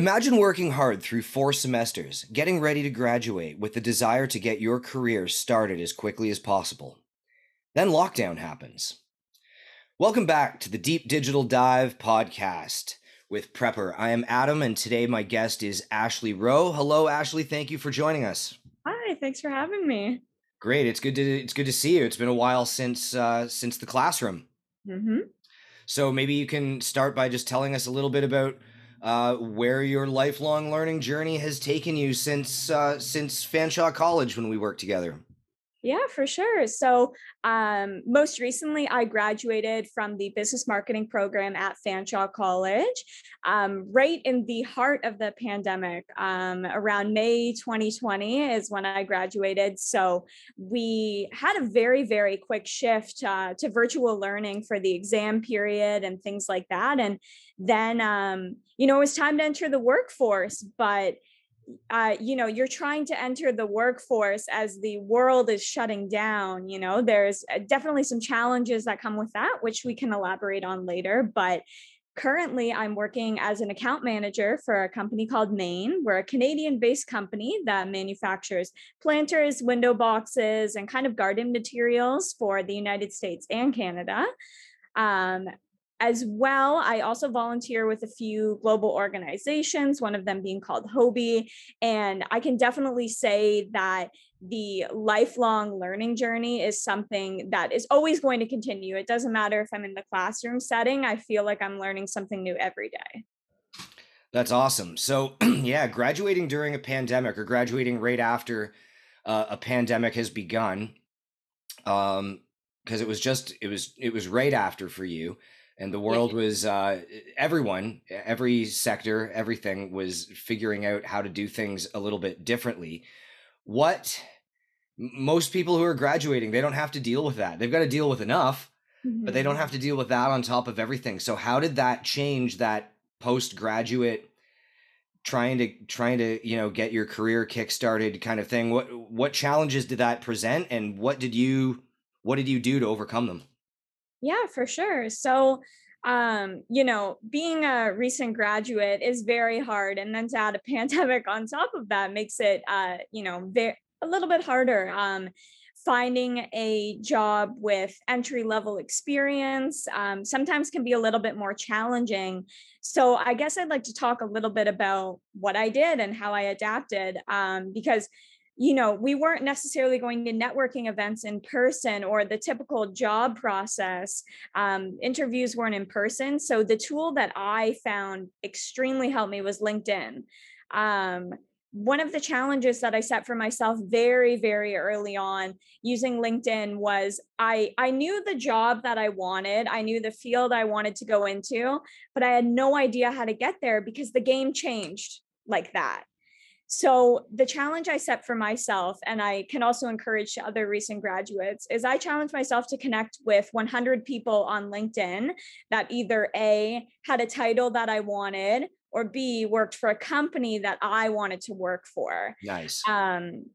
Imagine working hard through four semesters, getting ready to graduate with the desire to get your career started as quickly as possible. Then lockdown happens. Welcome back to the Deep Digital Dive podcast with Prepr. I am Adam, and today my guest is Ashley Rowe. Hello, Ashley. Thank you for joining us. Hi, thanks for having me. Great. It's good to it's good to see you. It's been a while since uh, since the classroom. Mm-hmm. So maybe you can start by just telling us a little bit about uh, where your lifelong learning journey has taken you since uh, since Fanshawe College when we worked together. Yeah, for sure. So, um, most recently, I graduated from the business marketing program at Fanshawe College, um, right in the heart of the pandemic. Um, around May 2020 is when I graduated. So, we had a very, very quick shift uh, to virtual learning for the exam period and things like that. And then, um, you know, it was time to enter the workforce, but uh, you know you're trying to enter the workforce as the world is shutting down you know there's uh, definitely some challenges that come with that which we can elaborate on later but currently i'm working as an account manager for a company called Mayne we're a canadian based company that manufactures planters window boxes and kind of garden materials for the united states and canada. Um, as well, I also volunteer with a few global organizations, one of them being called HOBY. And I can definitely say that the lifelong learning journey is something that is always going to continue. It doesn't matter if I'm in the classroom setting, I feel like I'm learning something new every day. That's awesome. So yeah, graduating during a pandemic or graduating right after uh, a pandemic has begun, um, because it was just it was it was right after for you and the world was uh, everyone every sector everything was figuring out how to do things a little bit differently what most people who are graduating they don't have to deal with that they've got to deal with enough mm-hmm. but they don't mm-hmm. have to deal with that on top of everything so how did that change that postgraduate trying to trying to you know get your career kick started kind of thing what what challenges did that present and what did you what did you do to overcome them yeah, for sure. So, um, you know, being a recent graduate is very hard. And then to add a pandemic on top of that makes it, uh, you know, very, a little bit harder. Um, finding a job with entry level experience um, sometimes can be a little bit more challenging. So, I guess I'd like to talk a little bit about what I did and how I adapted um, because you know, we weren't necessarily going to networking events in person or the typical job process. Um, interviews weren't in person. So the tool that I found extremely helped me was LinkedIn. Um, one of the challenges that I set for myself very, very early on using LinkedIn was I, I knew the job that I wanted. I knew the field I wanted to go into, but I had no idea how to get there because the game changed like that. So, the challenge I set for myself, and I can also encourage other recent graduates, is I challenge myself to connect with 100 people on LinkedIn that either A, had a title that I wanted, or B, worked for a company that I wanted to work for. Nice. Um,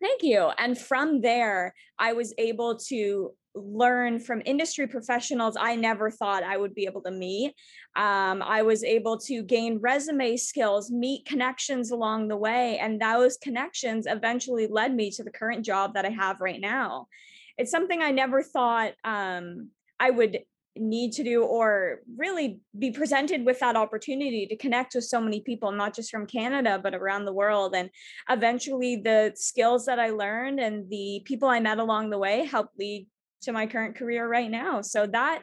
thank you. And from there, I was able to learn from industry professionals I never thought I would be able to meet. Um, I was able to gain resume skills, meet connections along the way, and those connections eventually led me to the current job that I have right now. It's something I never thought um, I would need to do or really be presented with that opportunity to connect with so many people not just from Canada but around the world and eventually the skills that I learned and the people I met along the way helped lead to my current career right now. So that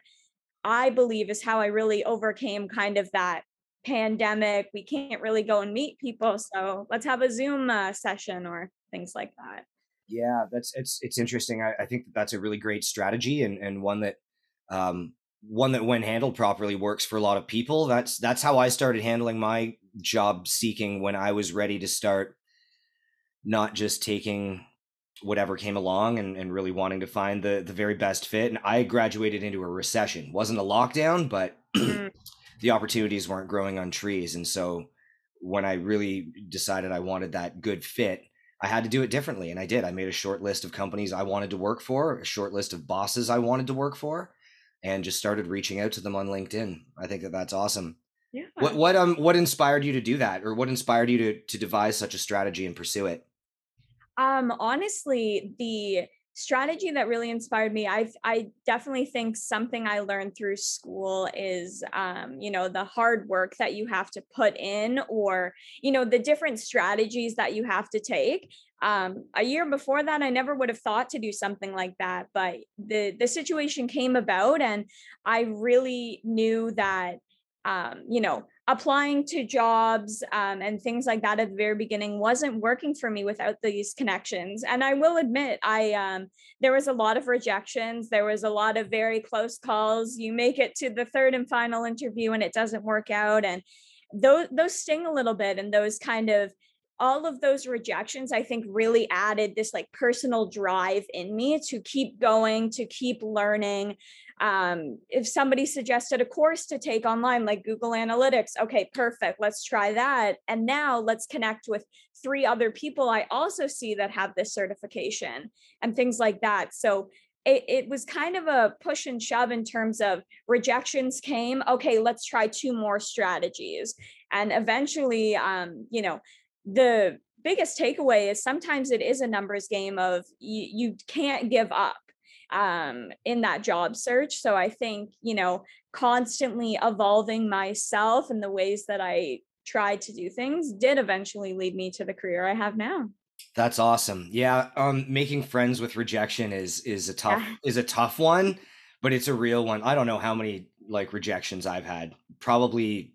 I believe is how I really overcame kind of that pandemic. We can't really go and meet people, so let's have a Zoom uh, session or things like that. Yeah, that's it's it's interesting. I, I think that that's a really great strategy and and one that um one that when handled properly works for a lot of people. That's that's how I started handling my job seeking when I was ready to start not just taking whatever came along and, and really wanting to find the the very best fit. And I graduated into a recession. wasn't a lockdown, but mm. the opportunities weren't growing on trees. And so when I really decided I wanted that good fit, I had to do it differently. And I did. I made a short list of companies I wanted to work for, a short list of bosses I wanted to work for, and just started reaching out to them on LinkedIn. I think that that's awesome. Yeah. What what um what inspired you to do that, or what inspired you to to devise such a strategy and pursue it? Um, honestly, the strategy that really inspired me i i definitely think something i learned through school is um, you know the hard work that you have to put in or you know the different strategies that you have to take. Um, a year before that i never would have thought to do something like that but the the situation came about and i really knew that um, you know applying to jobs um, and things like that at the very beginning wasn't working for me without these connections and i will admit i um, there was a lot of rejections there was a lot of very close calls you make it to the third and final interview and it doesn't work out and those those sting a little bit and those kind of all of those rejections i think really added this like personal drive in me to keep going to keep learning um, if somebody suggested a course to take online like google analytics okay perfect let's try that. And now let's connect with three other people i also see that have this certification and things like that. So it, it was kind of a push and shove in terms of rejections came okay let's try two more strategies. And eventually um, you know the biggest takeaway is sometimes it is a numbers game of you, you can't give up um, in that job search. So I think, you know, constantly evolving myself and the ways that I tried to do things did eventually lead me to the career I have now. That's awesome. Yeah, um making friends with rejection is is a tough yeah. is a tough one, but it's a real one. I don't know how many like rejections I've had. Probably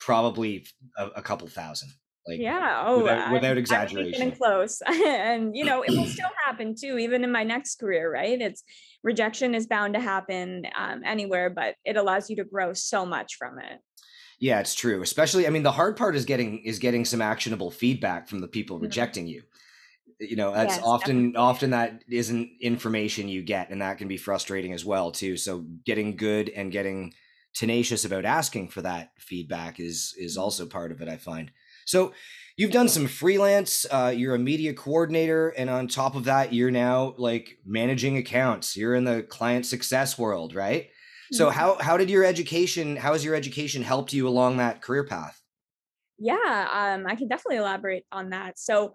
probably a, a couple thousand. Like yeah, oh, without, without exaggeration. close, and you know it will still happen too, even in my next career. Right? It's rejection is bound to happen um, anywhere, but it allows you to grow so much from it. Yeah, it's true. Especially, I mean, the hard part is getting is getting some actionable feedback from the people mm-hmm. rejecting you. You know, that's yes, often definitely. often that isn't information you get, and that can be frustrating as well too. So, getting good and getting tenacious about asking for that feedback is is mm-hmm. also part of it. I find. So you've done some freelance, uh, you're a media coordinator, and on top of that, you're now like managing accounts. You're in the client success world, right? So mm-hmm. how how did your education, how has your education helped you along that career path? Yeah, um, I can definitely elaborate on that. So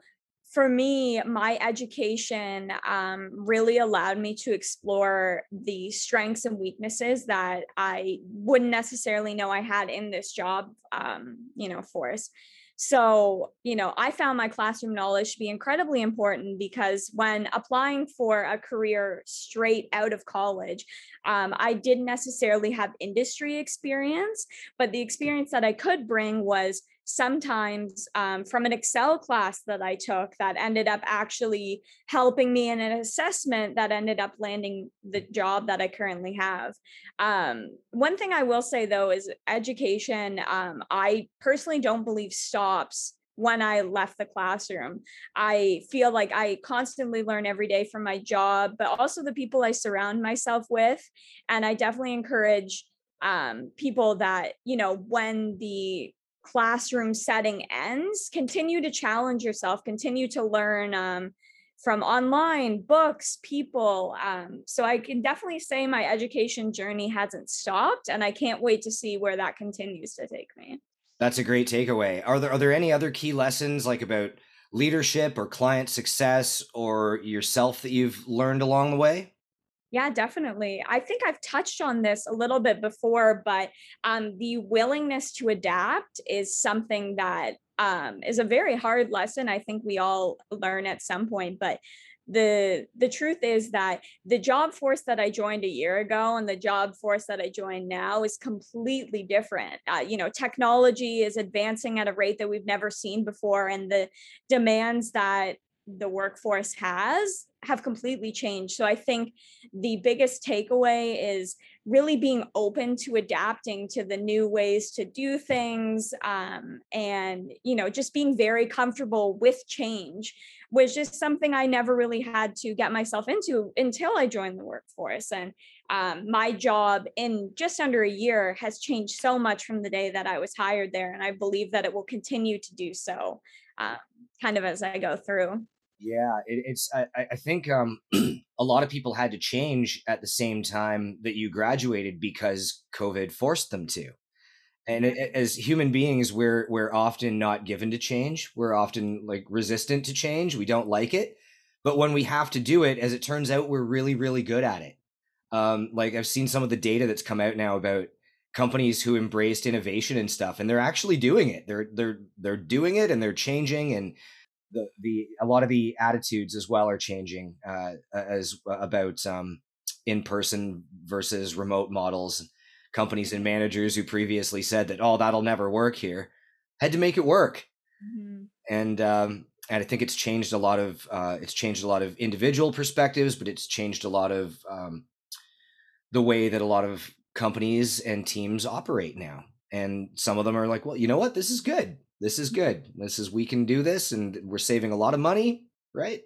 for me, my education um, really allowed me to explore the strengths and weaknesses that I wouldn't necessarily know I had in this job, um, you know, force. So, you know, I found my classroom knowledge to be incredibly important because when applying for a career straight out of college, um, I didn't necessarily have industry experience, but the experience that I could bring was sometimes um, from an Excel class that I took that ended up actually helping me in an assessment that ended up landing the job that I currently have. Um, one thing I will say though is education, um, I personally don't believe stops when I left the classroom. I feel like I constantly learn every day from my job, but also the people I surround myself with. And I definitely encourage um, people that, you know, when the classroom setting ends continue to challenge yourself continue to learn um, from online books people um, so i can definitely say my education journey hasn't stopped and i can't wait to see where that continues to take me. That's a great takeaway. Are there are there any other key lessons like about leadership or client success or yourself that you've learned along the way yeah, definitely. I think I've touched on this a little bit before, but um, the willingness to adapt is something that um, is a very hard lesson. I think we all learn at some point, but the the truth is that the job force that I joined a year ago and the job force that I joined now is completely different. Uh, you know, technology is advancing at a rate that we've never seen before, and the demands that the workforce has have completely changed. So I think the biggest takeaway is really being open to adapting to the new ways to do things um, and you know just being very comfortable with change was just something i never really had to get myself into until i joined the workforce and um, my job in just under a year has changed so much from the day that i was hired there and i believe that it will continue to do so uh, kind of as i go through yeah, it, it's. I, I think um, a lot of people had to change at the same time that you graduated because COVID forced them to, and it, as human beings we're we're often not given to change. We're often like resistant to change. We don't like it. But when we have to do it as it turns out we're really really good at it. Um, like i've seen some of the data that's come out now about companies who embraced innovation and stuff and they're actually doing it. They're they're they're doing it and they're changing and the the a lot of the attitudes as well are changing uh, as about um, in person versus remote models companies and managers who previously said that oh that'll never work here had to make it work mm-hmm. and um, and I think it's changed a lot of uh, it's changed a lot of individual perspectives, but it's changed a lot of um, the way that a lot of companies and teams operate now. And some of them are like, well, you know what, this is good. This is good. This is we can do this, and we're saving a lot of money, right?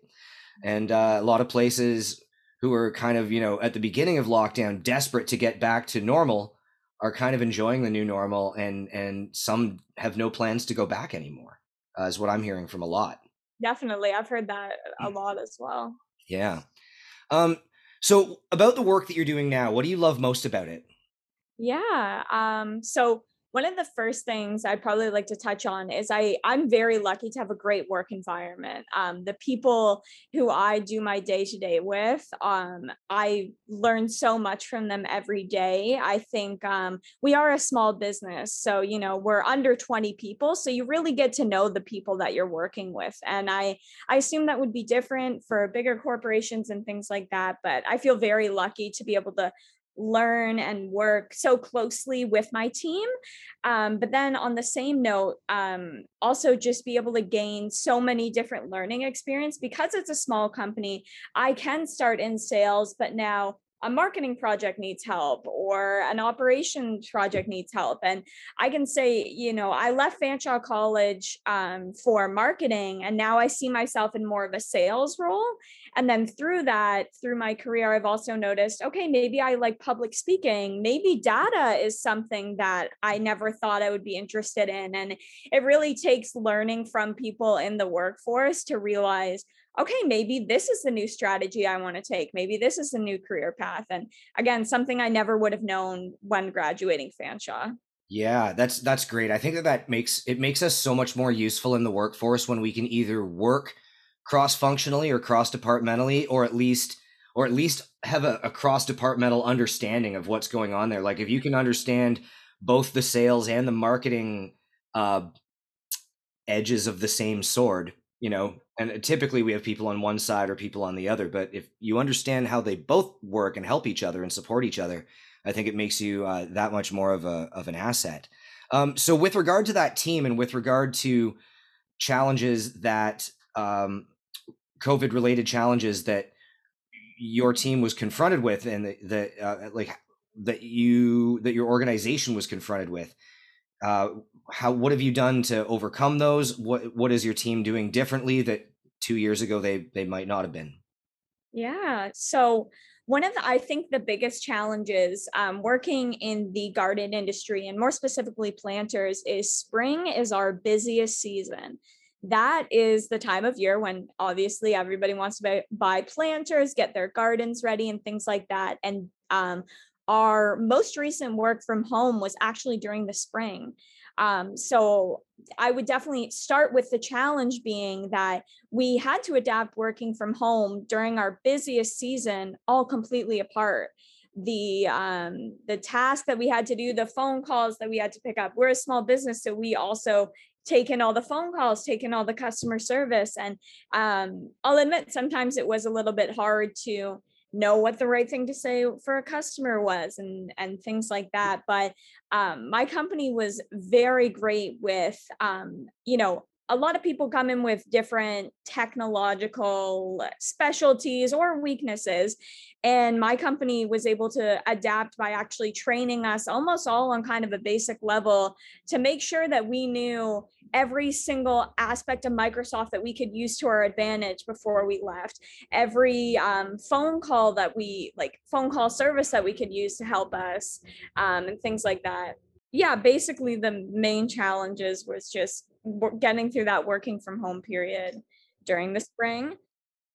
And uh, a lot of places who are kind of you know at the beginning of lockdown, desperate to get back to normal, are kind of enjoying the new normal, and and some have no plans to go back anymore. Uh, is what I'm hearing from a lot. Definitely, I've heard that a mm. lot as well. Yeah. Um. So about the work that you're doing now, what do you love most about it? Yeah. Um. So one of the first things I'd probably like to touch on is I I'm very lucky to have a great work environment. Um, the people who I do my day to day with, um, I learn so much from them every day. I think um, we are a small business, so you know we're under 20 people, so you really get to know the people that you're working with, and I I assume that would be different for bigger corporations and things like that. But I feel very lucky to be able to learn and work so closely with my team. Um, but then on the same note, um, also just be able to gain so many different learning experience because it's a small company. I can start in sales, but now a marketing project needs help or an operation project needs help and i can say you know i left fanshawe college um, for marketing and now i see myself in more of a sales role and then through that through my career i've also noticed okay maybe i like public speaking maybe data is something that i never thought i would be interested in and it really takes learning from people in the workforce to realize okay, maybe this is the new strategy I want to take. Maybe this is the new career path. And again, something I never would have known when graduating Fanshawe. Yeah, that's that's great. I think that that makes it makes us so much more useful in the workforce when we can either work cross functionally or cross departmentally, or at least or at least have a, a cross departmental understanding of what's going on there. Like if you can understand both the sales and the marketing uh, edges of the same sword, you know and typically we have people on one side or people on the other but if you understand how they both work and help each other and support each other i think it makes you uh, that much more of a of an asset um, so with regard to that team and with regard to challenges that um, covid related challenges that your team was confronted with and that uh, like that you that your organization was confronted with uh, how what have you done to overcome those? What what is your team doing differently that two years ago they they might not have been? Yeah. So one of the, I think the biggest challenges um, working in the garden industry and more specifically planters is spring is our busiest season. That is the time of year when obviously everybody wants to buy, buy planters, get their gardens ready, and things like that. And um, our most recent work from home was actually during the spring. Um, so I would definitely start with the challenge being that we had to adapt working from home during our busiest season, all completely apart. The um, the task that we had to do, the phone calls that we had to pick up. We're a small business, so we also take in all the phone calls, take in all the customer service, and um, I'll admit sometimes it was a little bit hard to know what the right thing to say for a customer was and and things like that but um, my company was very great with um, you know a lot of people come in with different technological specialties or weaknesses and my company was able to adapt by actually training us almost all on kind of a basic level to make sure that we knew every single aspect of Microsoft that we could use to our advantage before we left. Every um, phone call that we like, phone call service that we could use to help us, um, and things like that. Yeah, basically, the main challenges was just getting through that working from home period during the spring.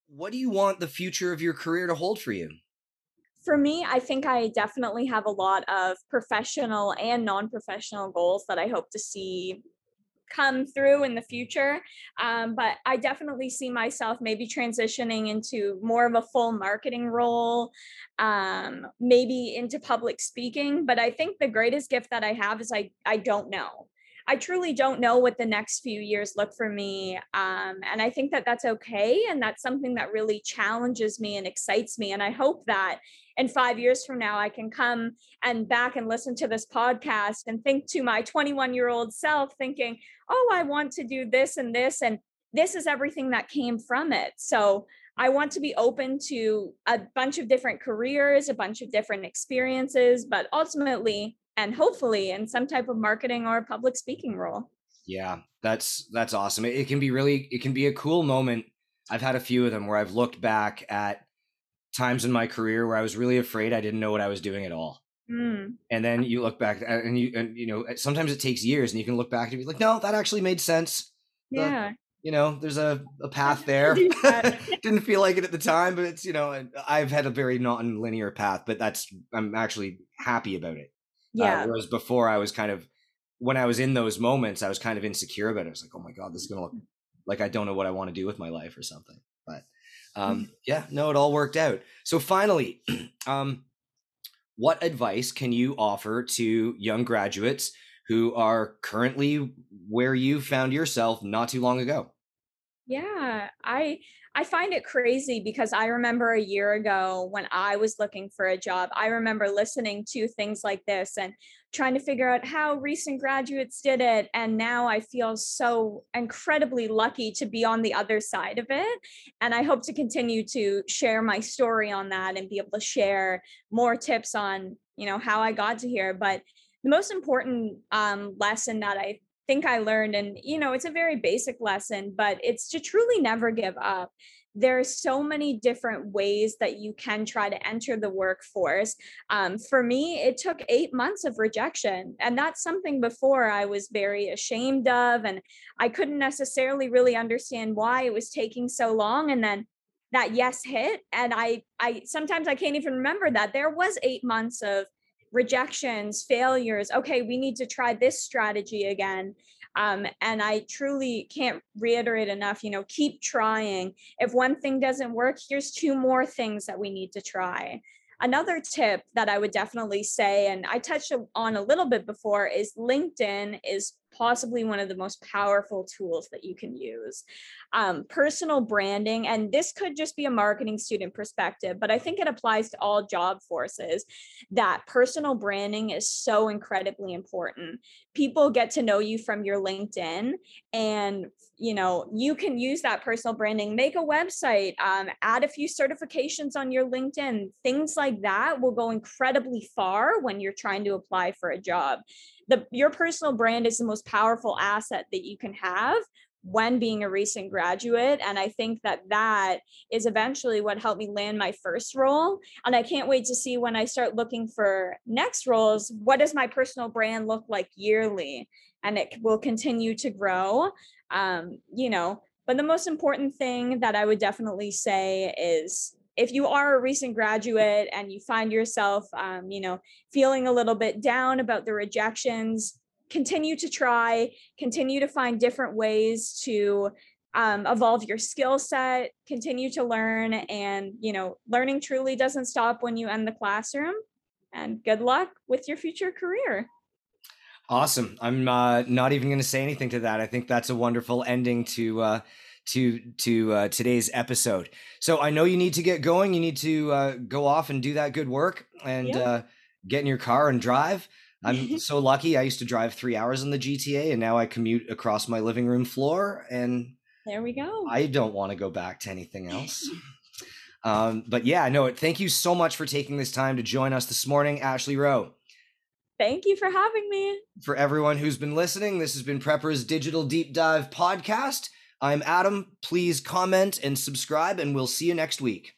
What do you want the future of your career to hold for you? for me, I think I definitely have a lot of professional and non professional goals that I hope to see come through in the future. Um, but I definitely see myself maybe transitioning into more of a full marketing role, um, maybe into public speaking. But I think the greatest gift that I have is I I don't know. I truly don't know what the next few years look for me. Um, and I think that that's okay. And that's something that really challenges me and excites me. And I hope that in five years from now, I can come and back and listen to this podcast and think to my 21 year old self, thinking, oh, I want to do this and this. And this is everything that came from it. So I want to be open to a bunch of different careers, a bunch of different experiences, but ultimately, and hopefully in some type of marketing or public speaking role. Yeah, that's that's awesome. It, it can be really it can be a cool moment. I've had a few of them where I've looked back at times in my career where I was really afraid I didn't know what I was doing at all. Mm. And then you look back and you and you know sometimes it takes years and you can look back and be like, no, that actually made sense. Yeah. The, you know, there's a, a path there. Didn't feel like it at the time, but it's you know, I've had a very non-linear path, but that's I'm actually happy about it. Uh, yeah. Uh, whereas before I was kind of when I was in those moments, I was kind of insecure about it. I was like, oh my God, this is gonna look like I don't know what I want to do with my life or something. But um, mm. yeah, no, it all worked out. So finally, um, what advice can you offer to young graduates who are currently where you found yourself not too long ago? Yeah, I I find it crazy because I remember a year ago when I was looking for a job, I remember listening to things like this and trying to figure out how recent graduates did it. And now I feel so incredibly lucky to be on the other side of it. And I hope to continue to share my story on that and be able to share more tips on, you know, how I got to here. But the most important um, lesson that I think I learned, and you know, it's a very basic lesson, but it's to truly never give up. There are so many different ways that you can try to enter the workforce. Um, for me, it took eight months of rejection. And that's something before I was very ashamed of. And I couldn't necessarily really understand why it was taking so long. And then that yes hit. And I, I sometimes I can't even remember that there was eight months of rejections, failures. Okay, we need to try this strategy again. Um, and I truly can't reiterate enough, you know, keep trying. If one thing doesn't work, here's two more things that we need to try. Another tip that I would definitely say, and I touched on a little bit before, is LinkedIn is possibly one of the most powerful tools that you can use. Um, personal branding, and this could just be a marketing student perspective, but I think it applies to all job forces that personal branding is so incredibly important. People get to know you from your LinkedIn, and you know you can use that personal branding make a website um, add a few certifications on your linkedin things like that will go incredibly far when you're trying to apply for a job the your personal brand is the most powerful asset that you can have when being a recent graduate and i think that that is eventually what helped me land my first role and i can't wait to see when i start looking for next roles what does my personal brand look like yearly? And it will continue to grow um, you know but the most important thing that i would definitely say is if you are a recent graduate and you find yourself um, you know feeling a little bit down about the rejections continue to try continue to find different ways to um, evolve your skill set continue to learn and you know learning truly doesn't stop when you end the classroom and good luck with your future career. Awesome. I'm uh, not even going to say anything to that. I think that's a wonderful ending to uh, to to uh, today's episode. So I know you need to get going. You need to uh, go off and do that good work and yeah. uh, get in your car and drive. I'm so lucky. I used to drive three hours in the GTA, and now I commute across my living room floor. And there we go. I don't want to go back to anything else. um, but yeah, no. Thank you so much for taking this time to join us this morning, Ashley Rowe. Thank you for having me. For everyone who's been listening, this has been Prepr's Digital Deep Dive podcast. I'm Adam. Please comment and subscribe, and we'll see you next week.